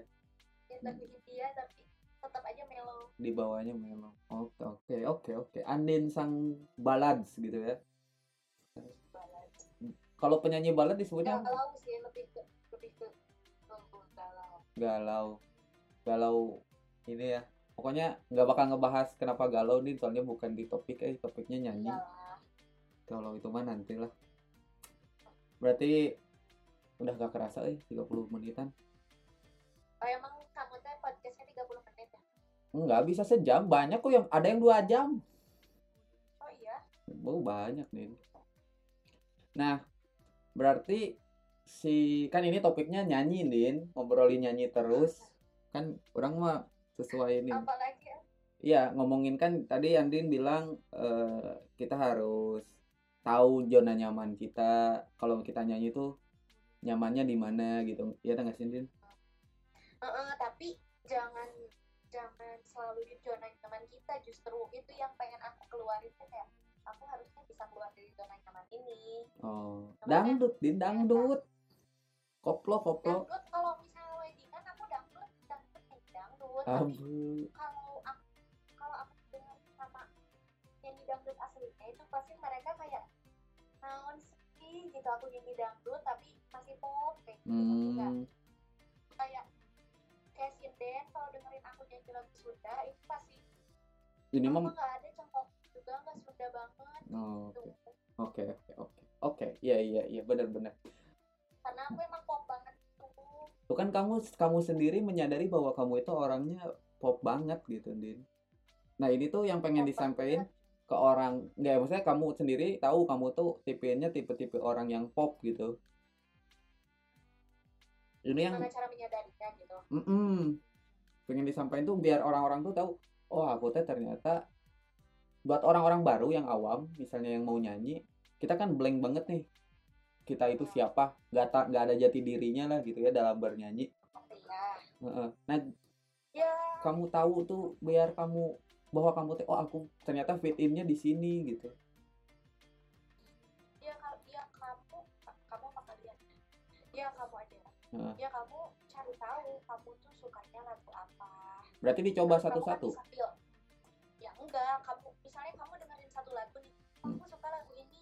Ya tapi India tapi tetap aja mellow. Di bawahnya mellow. Oke oke oke oke. Andin sang balads gitu ya. Balad kalau penyanyi balad disebutnya galau sih lebih ke lebih ke oh, galau. Galau. Galau ini ya. Pokoknya nggak bakal ngebahas kenapa galau nih soalnya bukan di topik eh topiknya nyanyi. Kalau itu mah nanti lah berarti udah gak kerasa eh 30 menitan oh emang kamu tuh podcastnya 30 menit ya nggak bisa sejam banyak kok yang ada yang dua jam oh iya oh banyak nih Nah, berarti si kan ini topiknya nyanyi, Din. Ngobrolin nyanyi terus. Kan orang mah sesuai ini. apalagi ya Iya, ngomongin kan tadi Andin bilang eh, kita harus tahu zona nyaman kita. Kalau kita nyanyi tuh nyamannya di mana gitu. Iya nggak sih, Din? Heeh, tapi jangan jangan selalu di zona nyaman kita justru itu yang pengen aku keluarin tuh kayak aku harusnya bisa keluar dari zona nyaman ini Oh, Namanya- dangdut, Din, dangdut. Koplo, koplo. dangdut kalau misalnya weddingan aku dangdut dangdut dangdut tapi Abu. kalau aku kalau aku dengar sama nyanyi dangdut aslinya itu pasti mereka kayak naon sih gitu aku nyanyi dangdut tapi masih pop kayak gitu. Hmm, kayak kayak sinden kalau dengerin aku nyanyi lagu Sunda itu pasti ini mah nggak ada cengkok juga nggak Sunda banget Oh, gitu oke, oke, oke. Oke, iya iya iya benar-benar. karena aku emang pop banget tuh Tuh kan kamu kamu sendiri menyadari bahwa kamu itu orangnya pop banget gitu, Din. Nah, ini tuh yang pengen Pop disampaikan banget. Ke orang nggak maksudnya kamu sendiri tahu kamu tuh tipenya tipe-tipe orang yang pop gitu. Ini yang cara menyadarinya gitu? Mm pengen disampaikan tuh biar orang-orang tuh tahu oh aku teh ternyata buat orang-orang baru yang awam misalnya yang mau nyanyi kita kan blank banget nih. Kita itu siapa? Nggak ta- nggak ada jati dirinya lah gitu ya dalam bernyanyi. Iya. Nah ya kamu tahu tuh biar kamu bahwa kamu teh oh aku ternyata fit innya di sini gitu ya kalau ya kamu kamu apa kalian ya kamu aja Heeh. ya kamu cari tahu kamu tuh sukanya lagu apa berarti dicoba kan satu-satu bisa feel. ya enggak kamu misalnya kamu dengerin satu lagu nih Hmm. aku suka lagu ini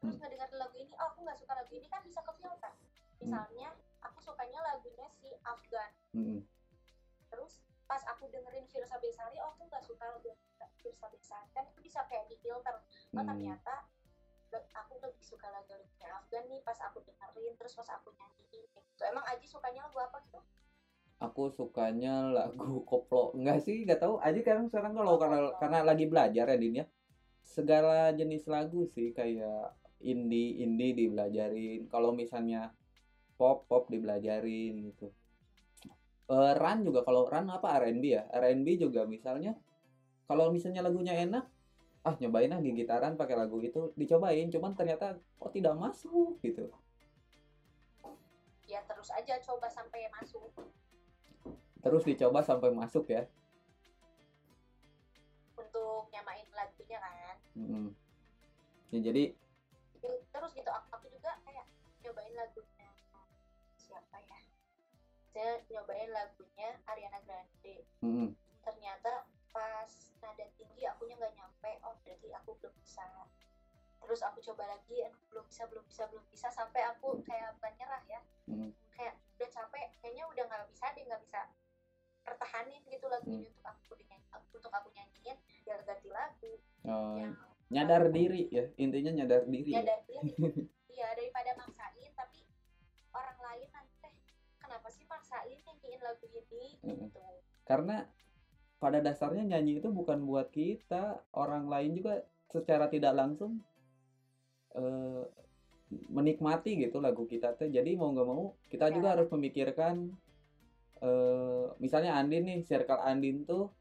terus Hmm. ngedengerin lagu ini oh aku nggak suka lagu ini kan bisa ke filter misalnya aku sukanya lagunya si Afgan Mm-mm. Pas aku dengerin Firsa Besari oh aku nggak suka lagu Firsa Besari. Kan itu bisa kayak di filter oh Hmm. ternyata aku lebih suka lagu-lagunya Afgan nih pas aku dengerin terus pas aku nyanyiin gitu. Emang Aji sukanya lagu apa gitu? Aku sukanya lagu koplo. Enggak sih nggak tahu. Aja kan sekarang kalau karena karena lagi belajar ya Din ya. Segala jenis lagu sih kayak indie indie dibelajarin. Kalau misalnya pop pop dibelajarin gitu Eh run juga kalau run apa? R&B ya? R&B juga misalnya kalau misalnya lagunya enak ah nyobain ah di gitaran pakai lagu itu dicobain cuman ternyata kok tidak masuk gitu. Ya terus aja coba sampai masuk. Terus dicoba sampai masuk ya. Untuk nyamain lagunya kan. Mm-mm. ya jadi terus gitu aku, juga kayak nyobain ya saya nyobain lagunya Ariana Grande. Mm-mm. ternyata pas nada tinggi akunya nggak nyampe oh berarti aku belum bisa. Terus aku coba lagi aduh, belum bisa belum bisa belum bisa sampai aku kayak bukan nyerah ya. Hmm. kayak udah capek kayaknya udah nggak bisa deh nggak bisa pertahanin gitu lagu ini untuk aku dinyanyi untuk aku nyanyiin ya ganti lagu. Oh, yang nyadar diri ya intinya nyadar diri ya. Ya. dari [LAUGHS] iya daripada maksain maksain nyanyiin lagu ini gitu. Karena pada dasarnya nyanyi itu bukan buat kita orang lain juga secara tidak langsung eh, menikmati gitu lagu kita tuh jadi mau nggak mau kita Ya. juga harus memikirkan eh, misalnya Andin nih circle Andin tuh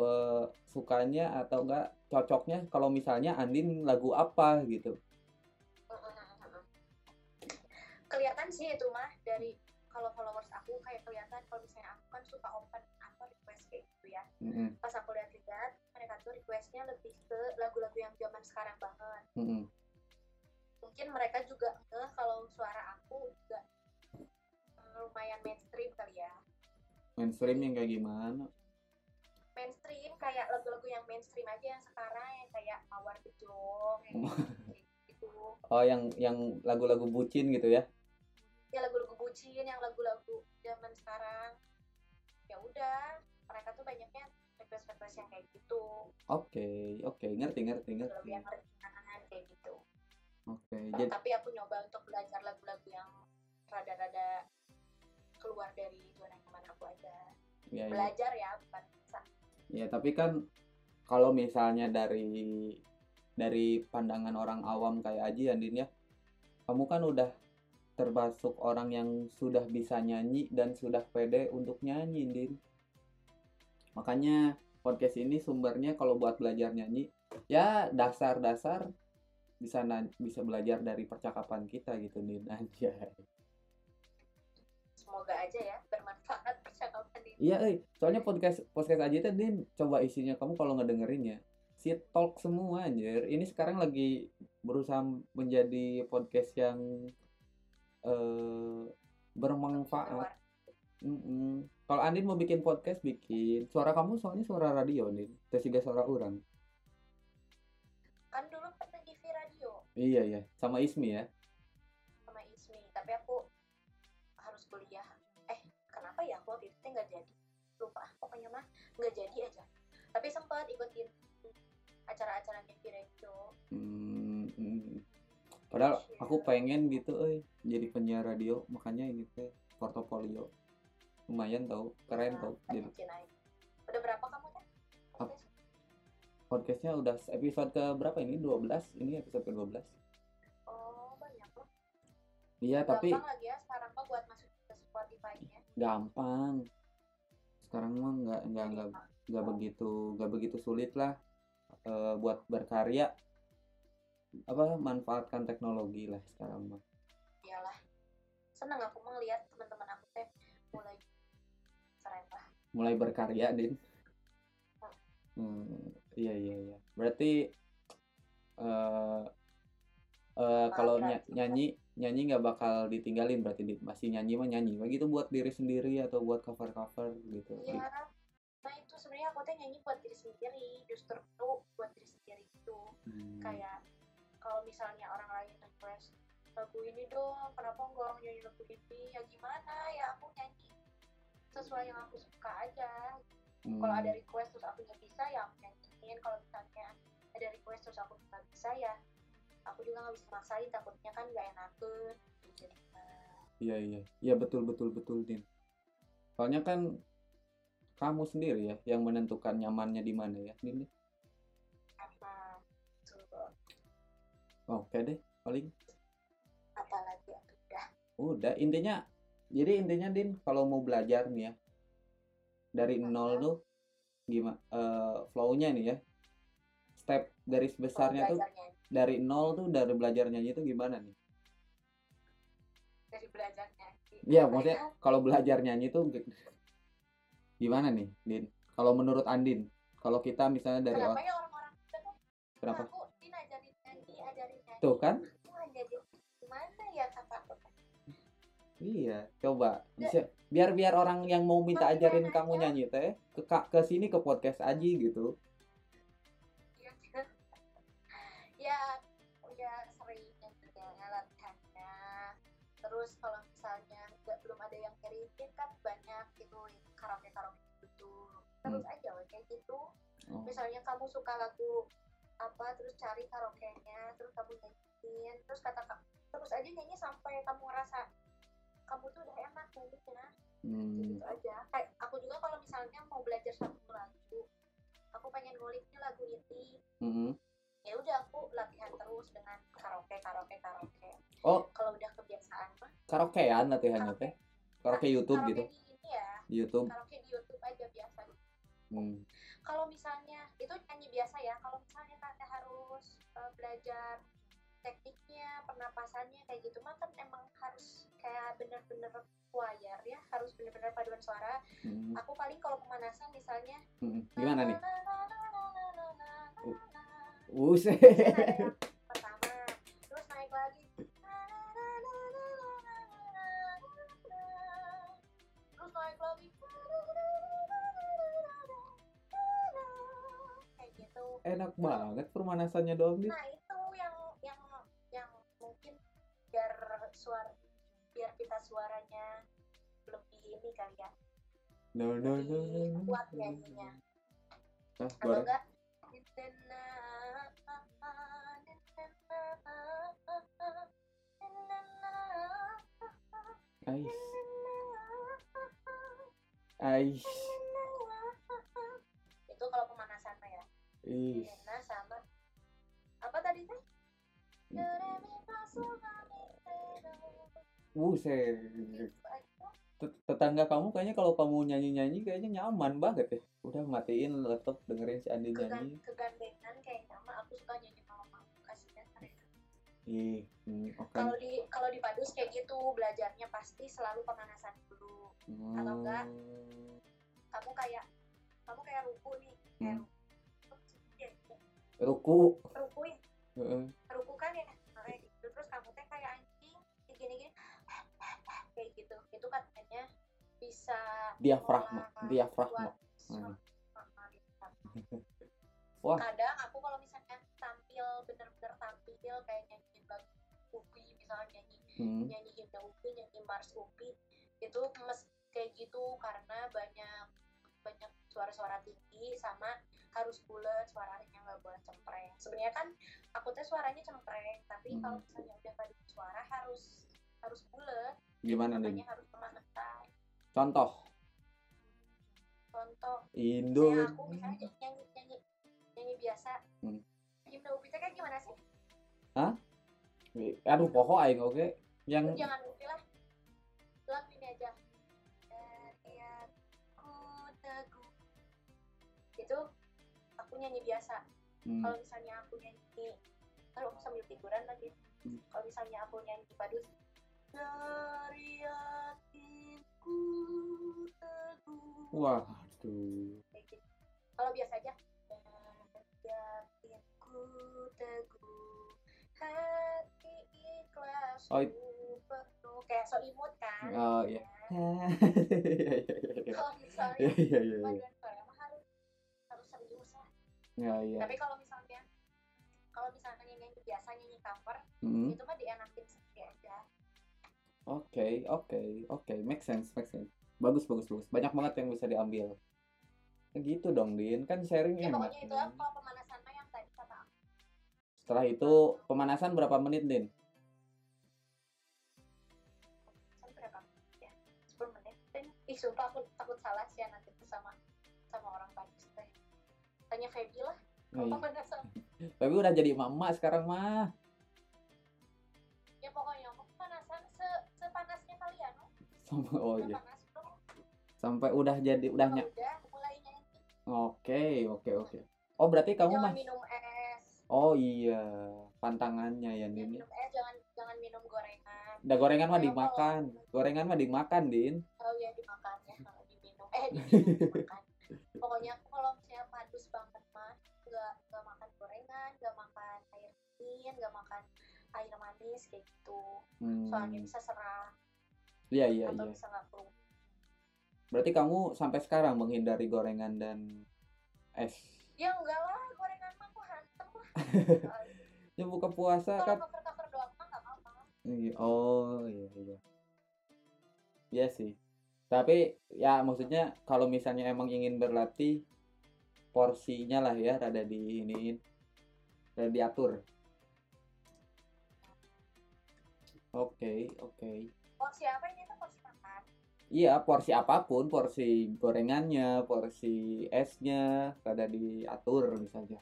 eh, sukanya atau enggak cocoknya kalau misalnya Andin lagu apa gitu. Kelihatan sih itu mah dari kalau followers aku kayak kelihatan kalau misalnya aku kan suka open atau request kayak gitu ya. Mm-mm, pas aku lihat-lihat mereka tuh requestnya lebih ke lagu-lagu yang zaman sekarang banget. Mm-mm. mungkin mereka juga ngeh kalau suara aku juga eh, lumayan mainstream kali ya. Mainstream yang kayak gimana? Mainstream kayak lagu-lagu yang mainstream aja yang sekarang yang kayak mawar gejong [LAUGHS] gitu. Oh yang yang lagu-lagu bucin gitu ya ya lagu-lagu bucin yang lagu-lagu zaman sekarang. Ya udah mereka tuh banyaknya request request yang kayak gitu. Oke oke ngerti ngerti lagu ngerti. yang ringan kayak gitu. Oke jadi tapi aku nyoba untuk belajar lagu-lagu yang rada-rada keluar dari zona nyaman aku aja. Ya, ya. belajar ya bukan bisa. Ya, tapi kan kalau misalnya dari dari pandangan orang awam kayak Aji ya Din ya kamu kan udah termasuk orang yang sudah bisa nyanyi dan sudah pede untuk nyanyi Din. Makanya podcast ini sumbernya kalau buat belajar nyanyi ya dasar-dasar bisa bisa belajar dari percakapan kita gitu Din. [LAUGHS] Aja semoga aja ya bermanfaat percakapan ini. Iya eh soalnya podcast podcast aja itu Din coba isinya kamu kalau ngedengerin ya si talk semua anjir. Ini sekarang lagi berusaha menjadi podcast yang eh bermanfaat Keluar. Mm-mm. Kalau Andin mau bikin podcast, bikin. Suara kamu soalnya suara radio, Andin. Terus juga suara orang. kan dulu pernah di V radio Iya, iya. Sama Ismi ya. sama Ismi tapi aku harus kuliah eh kenapa ya aku waktu itu nggak jadi lupa pokoknya mah nggak jadi aja tapi sempat ikutin acara-acara di V radio Hmm, mm. Padahal aku pengen gitu, eh jadi penyiar radio. Makanya ini teh portofolio. Lumayan tau, keren tau. Jadi Aja naik. udah berapa kamu teh Ap- podcastnya udah episode ke berapa ini? 12. Ini episode ke 12. oh banyak loh Iya, tapi gampang lagi ya sekarang mah buat masuk ke Spotify-nya gampang. Sekarang mah nggak nggak nggak nggak begitu nggak begitu sulit lah eh, buat berkarya apa manfaatkan teknologi lah sekarang mah. Iyalah. Seneng aku mau lihat teman-teman aku teh mulai keren lah. Mulai berkarya din. Hmm, iya iya iya. Berarti eh eh, kalau ny- nyanyi nyanyi nggak bakal ditinggalin berarti Din. masih nyanyi mah nyanyi. Begitu buat diri sendiri atau buat cover cover gitu. Iya. Nah itu sebenarnya aku teh nyanyi buat diri sendiri, justru buat diri sendiri itu. Hmm, Kayak kalau misalnya orang lain request lagu ini dong, kenapa enggak nyanyi lagu ini? Ya gimana ya aku nyanyi sesuai yang aku suka aja. hmm, Kalau ada request terus aku nggak bisa ya aku nyanyiin. Kalau misalnya ada request terus aku nggak bisa ya aku juga nggak bisa maksain takutnya kan nggak enakan. Jadi eh, iya iya iya betul betul betul din soalnya kan kamu sendiri ya yang menentukan nyamannya di mana ya din oke deh paling apalagi udah Udah, intinya jadi intinya Din kalau mau belajar nih ya dari nol tuh gimana flow-nya nih ya. Step garis besarnya tuh belajar nyanyi. dari nol tuh dari belajar nyanyi itu gimana nih? dari belajar nyanyi Iya, Apa maksudnya ya? kalau belajar nyanyi tuh gi- gimana nih, Din? Kalau menurut Andin, kalau kita misalnya dari kenapa orang ya orang-orang kita tuh kenapa? aku Tuh kan? aku ngajarin gimana ya kata Iya, coba bisa biar biar orang yang mau minta ajarin kamu ya? nyanyi teh ke ke sini ke podcast Aji gitu. ya ya udah sering juga latihannya terus kalau misalnya nggak belum ada yang ngirimin kan banyak gitu karaoke karaoke gitu terus aja we, kayak gitu Oh. misalnya kamu suka lagu apa terus cari karaoke-nya terus kamu nyanyiin terus kata Kak, terus aja nyanyi sampai kamu ngerasa kamu tuh udah enak nyanyinya Hmm. gitu aja kayak aku juga kalau misalnya mau belajar satu lagu aku pengen nguliknya lagu ini Mm-mm. ya udah aku latihan terus dengan karaoke karaoke karaoke Oh, kalau udah kebiasaan mah karaokean latihannya teh. Karaoke YouTube karaoke gitu. di ini ya YouTube. karaoke di YouTube aja biasa Hmm. Kalau misalnya itu nyanyi biasa ya kalau misalnya tante harus uh, belajar tekniknya pernapasannya kayak gitu mah kan emang harus kayak bener-bener choir ya harus bener-bener paduan suara Hmm. aku paling kalau pemanasan misalnya Hmm. Gimana nih? Uh. Enak banget permanasannya doang nih. nah itu yang yang yang mungkin biar suara biar kita suaranya lebih ini kali ya No no no no. lebih no. kuat nyanyinya Ah, atau enggak Ais. Ais. itu kalau pemanasan ya Ih. Nah sama apa tadi teh. Buset. Tet- Tetangga kamu kayaknya kalau kamu nyanyi-nyanyi kayaknya nyaman banget ya. Udah matiin laptop dengerin si Andi nyanyi. kegandengan kayaknya mah aku suka nyanyi malam-malam kasihan mereka Ih, hmm, oke. kalau di kalau di padus kayak gitu belajarnya pasti selalu pemanasan dulu kalau enggak, Hmm. kamu kayak kamu kayak ruku nih kayak Hmm. Ruku Ruku. ya Heeh. ruku kan ya kayak gitu terus kamu teh kayak anjing kayak gini gini kayak gitu itu katanya bisa Diafragma, diafragma. Hmm. Wah. kadang aku kalau misalnya tampil bener-bener tampil kayak nyanyi lagu Upi misalnya nyanyi Hmm. nyanyi himne Upi nyanyi Mars Upi itu mes kayak gitu karena banyak banyak suara-suara tinggi sama harus bulat suaranya nggak boleh cempreng sebenarnya kan aku teh suaranya cempreng tapi Hmm. kalau misalnya udah pada suara harus harus bulat Gimana nih? harus pemanasan Contoh. contoh Indo. kayak aku misalnya nyanyi nyanyi nyanyi biasa Hmm. himne Upi teh kayak gimana sih Aduh, pokok aing oke. Lu Yang jangan Upi lah bilang ini aja Dariat ku teguh itu aku nyanyi biasa hmm. kalau misalnya aku nyanyi kalau aku sambil tiduran lagi Hmm. kalau misalnya aku nyanyi padus dari hatiku teguh Waduh. kayak gitu kalau biasa aja dari hatiku teguh hati ikhlas Oh, penuh kayak so imut kan Oh, iya. Ya. [LAUGHS] kalau misalnya Iya, iya, iya. iya. Lah Iya, tapi kalau misalnya kalau misalnya nyanyi biasa nyanyi cover Hmm. itu mah dienakin sendiri aja Oke, oke, oke, make sense, make sense. Bagus, bagus, bagus. Banyak banget yang bisa diambil. Ya gitu dong, Din. Kan sharing ya enak. pokoknya itu kan? kalau pemanasan mah yang tadi kata aku Setelah itu pemanasan berapa menit, Din? kan berapa menit ya 10 menit dan ih sumpah aku takut salah sih ya nanti sama sama orang tanya Feby lah Oh, iya. pemanasan Tapi udah jadi mama sekarang mah. ya pokoknya aku pemanasan se sepanasnya kalian loh Sama, oh iya. panas Sampai udah jadi udah Kalau ny- udah mulai nyanyi Oke, oke, oke. Oh, berarti kamu jangan mah minum es Oh iya, pantangannya ya, Ya, Din. minum es jangan jangan minum gorengan Udah gorengan mah Kalau- dimakan. Gorengan mah dimakan, Din. oh ya dimakan ya kalau diminum eh diminum [LAUGHS] dimakan pokoknya aku kalau nggak makan air dingin nggak makan air manis kayak gitu Hmm. soalnya bisa serang Iya, iya, atau iya. bisa nggak perlu Berarti kamu sampai sekarang menghindari gorengan dan es. ya enggak lah gorengan mah aku hantem lah [LAUGHS] Ya buka puasa kalau kan. cover cover doang mah nggak apa-apa Iya, Oh, iya, iya. Iya sih. Tapi ya maksudnya kalau misalnya emang ingin berlatih porsinya lah ya rada di Rada diatur. Oke, oke. porsi apa ini tuh porsi makan Iya, porsi apa pun, porsi gorengannya, porsi esnya, rada diatur misalnya.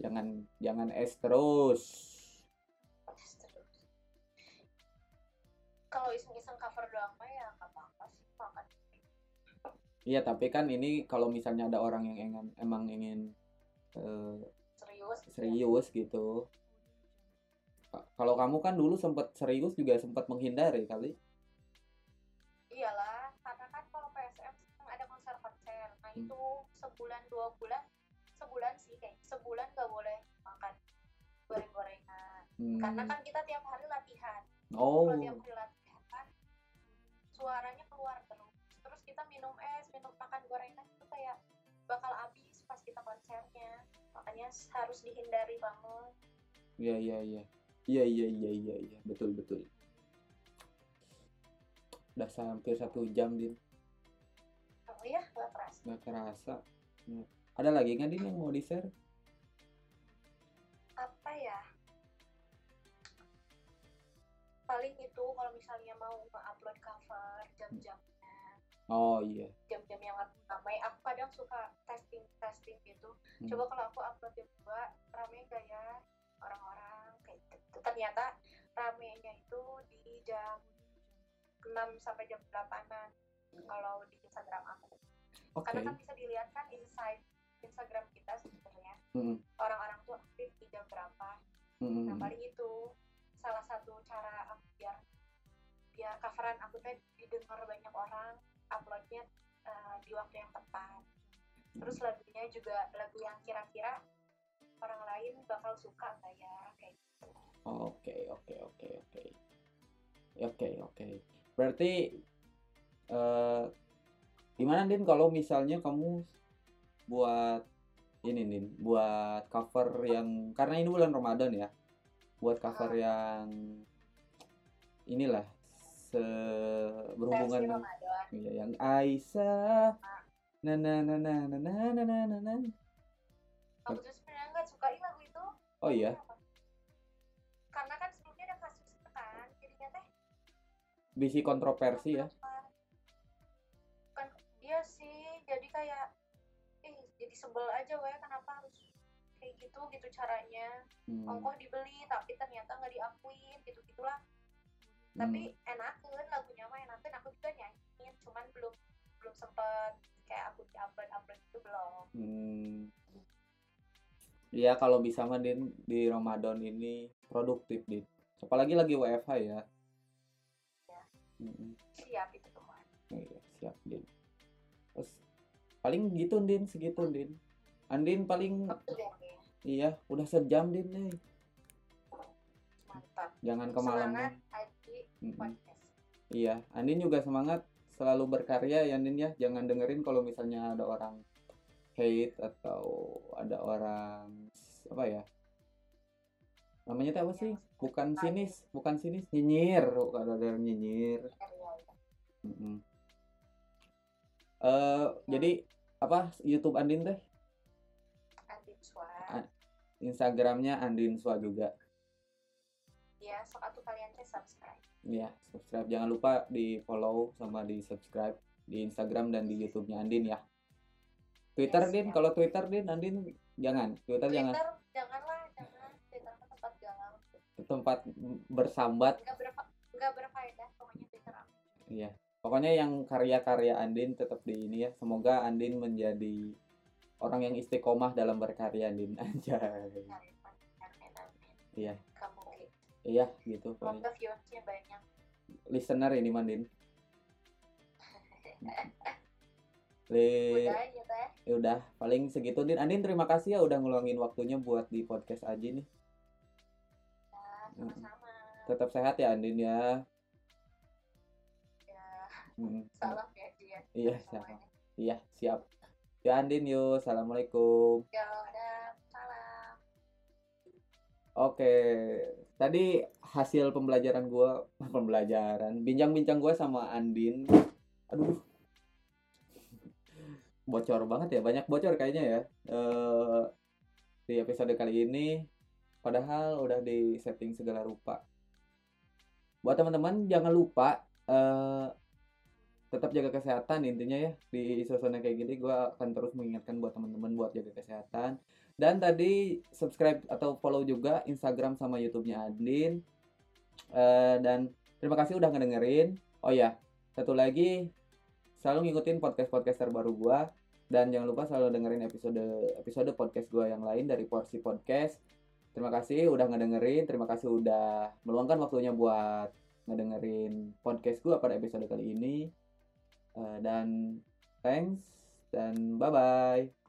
Jangan jangan es terus. Kalau iseng-iseng cover doang mah ya nggak apa-apa sih makan Iya, tapi kan ini kalau misalnya ada orang yang ingin, emang ingin eh, serius gitu ya. serius gitu. Ka- Kalau kamu kan dulu sempat serius juga sempat menghindari kali. iyalah karena kan kalau PSM kan ada konser-konser nah Hmm. itu sebulan dua bulan sebulan sih kayak sebulan nggak boleh makan goreng-gorengan Hmm. karena kan kita tiap hari latihan Oh, kalau tiap hari latihan kan suaranya keluar terus terus kita minum es minum makan gorengan itu kayak bakal habis pas kita konsernya makanya harus dihindari banget iya iya iya. Iya iya iya iya iya, betul betul. Udah hampir satu jam din, oh ya nggak keras nggak kerasa. Hmm. Ada lagi nggak din yang mau di share? apa ya paling itu kalau misalnya mau nge-upload cover jam-jamnya Oh iya. jam-jam yang ramai aku kadang suka testing testing gitu Hmm. coba kalau aku upload jam 2 ramai gak ya orang-orang kayak gitu ternyata ramenya itu di jam 6 sampai jam 8an kalau di Instagram aku Oke. karena kan bisa dilihat kan inside Instagram kita sebenarnya Mm-mm. orang-orang tuh aktif di jam berapa Mm-mm. nah paling itu salah satu cara aku biar biar coveran aku teh didengar banyak orang uploadnya eh, di waktu yang tepat terus lagunya juga lagu yang kira-kira orang lain bakal suka nggak ya kayak gitu Oke, oke, oke, oke. Oke, oke. Berarti eh gimana Din kalau misalnya kamu buat ini Din, buat cover yang karena ini bulan Ramadan ya. Buat cover yang inilah se berhubungan Versi dengan Ramadan iya, yang Aisyah na na na na na na na na na na. aku tuh sebenarnya nggak sukain lagu itu Oh iya, Kenapa? karena kan sebelumnya ada kasus itu kan jadinya teh bisi kontroversi ya. kan dia sih jadi kayak eh jadi sebel aja weh kenapa harus kayak gitu gitu caranya Hmm. ongkoh dibeli tapi ternyata nggak diakuin gitu gitulah Hmm. tapi enakan lagunya mah enakan aku juga nyanyiin cuman belum belum sempet kayak aku di upload upload itu belum Hmm. Ya kalau bisa mah Din di Ramadan ini produktif Din. Apalagi lagi WFH ya. Ya. Mm-mm. siap itu teman Iya, siap Din. Terus paling gitu Din, segitu Din. Andin paling Betul ya, iya udah sejam Din nih. mantap Jangan semangat podcast Iya, Andin juga semangat selalu berkarya ya Andin ya. Jangan dengerin kalau misalnya ada orang hate atau ada orang apa ya? Namanya apa sih? Bukan sinis, bukan sinis, nyinyir. Kalau ada yang nyinyir. Ya, ya, ya. Mm-mm. Eh, jadi apa YouTube Andin teh? Andi Suara Ah. Instagramnya Andin Swa juga. ya sok atuh kalian teh subscribe Ya, subscribe. Jangan lupa di follow sama di subscribe di Instagram dan di YouTube-nya Andin ya. Twitter Yes, Din, ya. kalau Twitter Din, Andin jangan. Twitter jangan Twitter janganlah jangan Twitter mah tempat galau tempat bersambat. nggak berfa nggak berfaedah pokoknya Twitter aku Iya. Pokoknya yang karya-karya Andin tetap di ini ya. Semoga Andin menjadi orang yang istiqomah dalam berkarya Andin [LAUGHS] aja. amin amin amin Iya. kamu Iya, gitu. semoga viewersnya banyak Listener ini Mandin. [LAUGHS] Le udah aja teh ya udah paling segitu Din. Andin terima kasih ya udah ngeluangin waktunya buat di podcast aja nih. ya sama-sama Tetap sehat ya Andin ya. ya salam ya dia Iya, semuanya. siap. Iya, siap. Ya Andin yuk, Assalamualaikum. ya udah salam Oke, tadi hasil pembelajaran gua, [LAUGHS] pembelajaran, bincang-bincang gua sama Andin. Aduh, bocor banget ya, banyak bocor kayaknya ya. Eh, di episode kali ini, padahal udah di setting segala rupa. Buat teman-teman jangan lupa eh, tetap jaga kesehatan intinya ya di suasana kayak gini gua akan terus mengingatkan buat teman-teman buat jaga kesehatan dan tadi subscribe atau follow juga Instagram sama YouTube-nya Andin. Eh, dan terima kasih udah ngedengerin. Oh ya satu lagi selalu ngikutin podcast podcast terbaru gua. Dan jangan lupa selalu dengerin episode episode podcast gua yang lain dari porsi podcast. Terima kasih udah ngedengerin terima kasih udah meluangkan waktunya buat ngedengerin podcast gua pada episode kali ini. Eh, dan thanks dan bye bye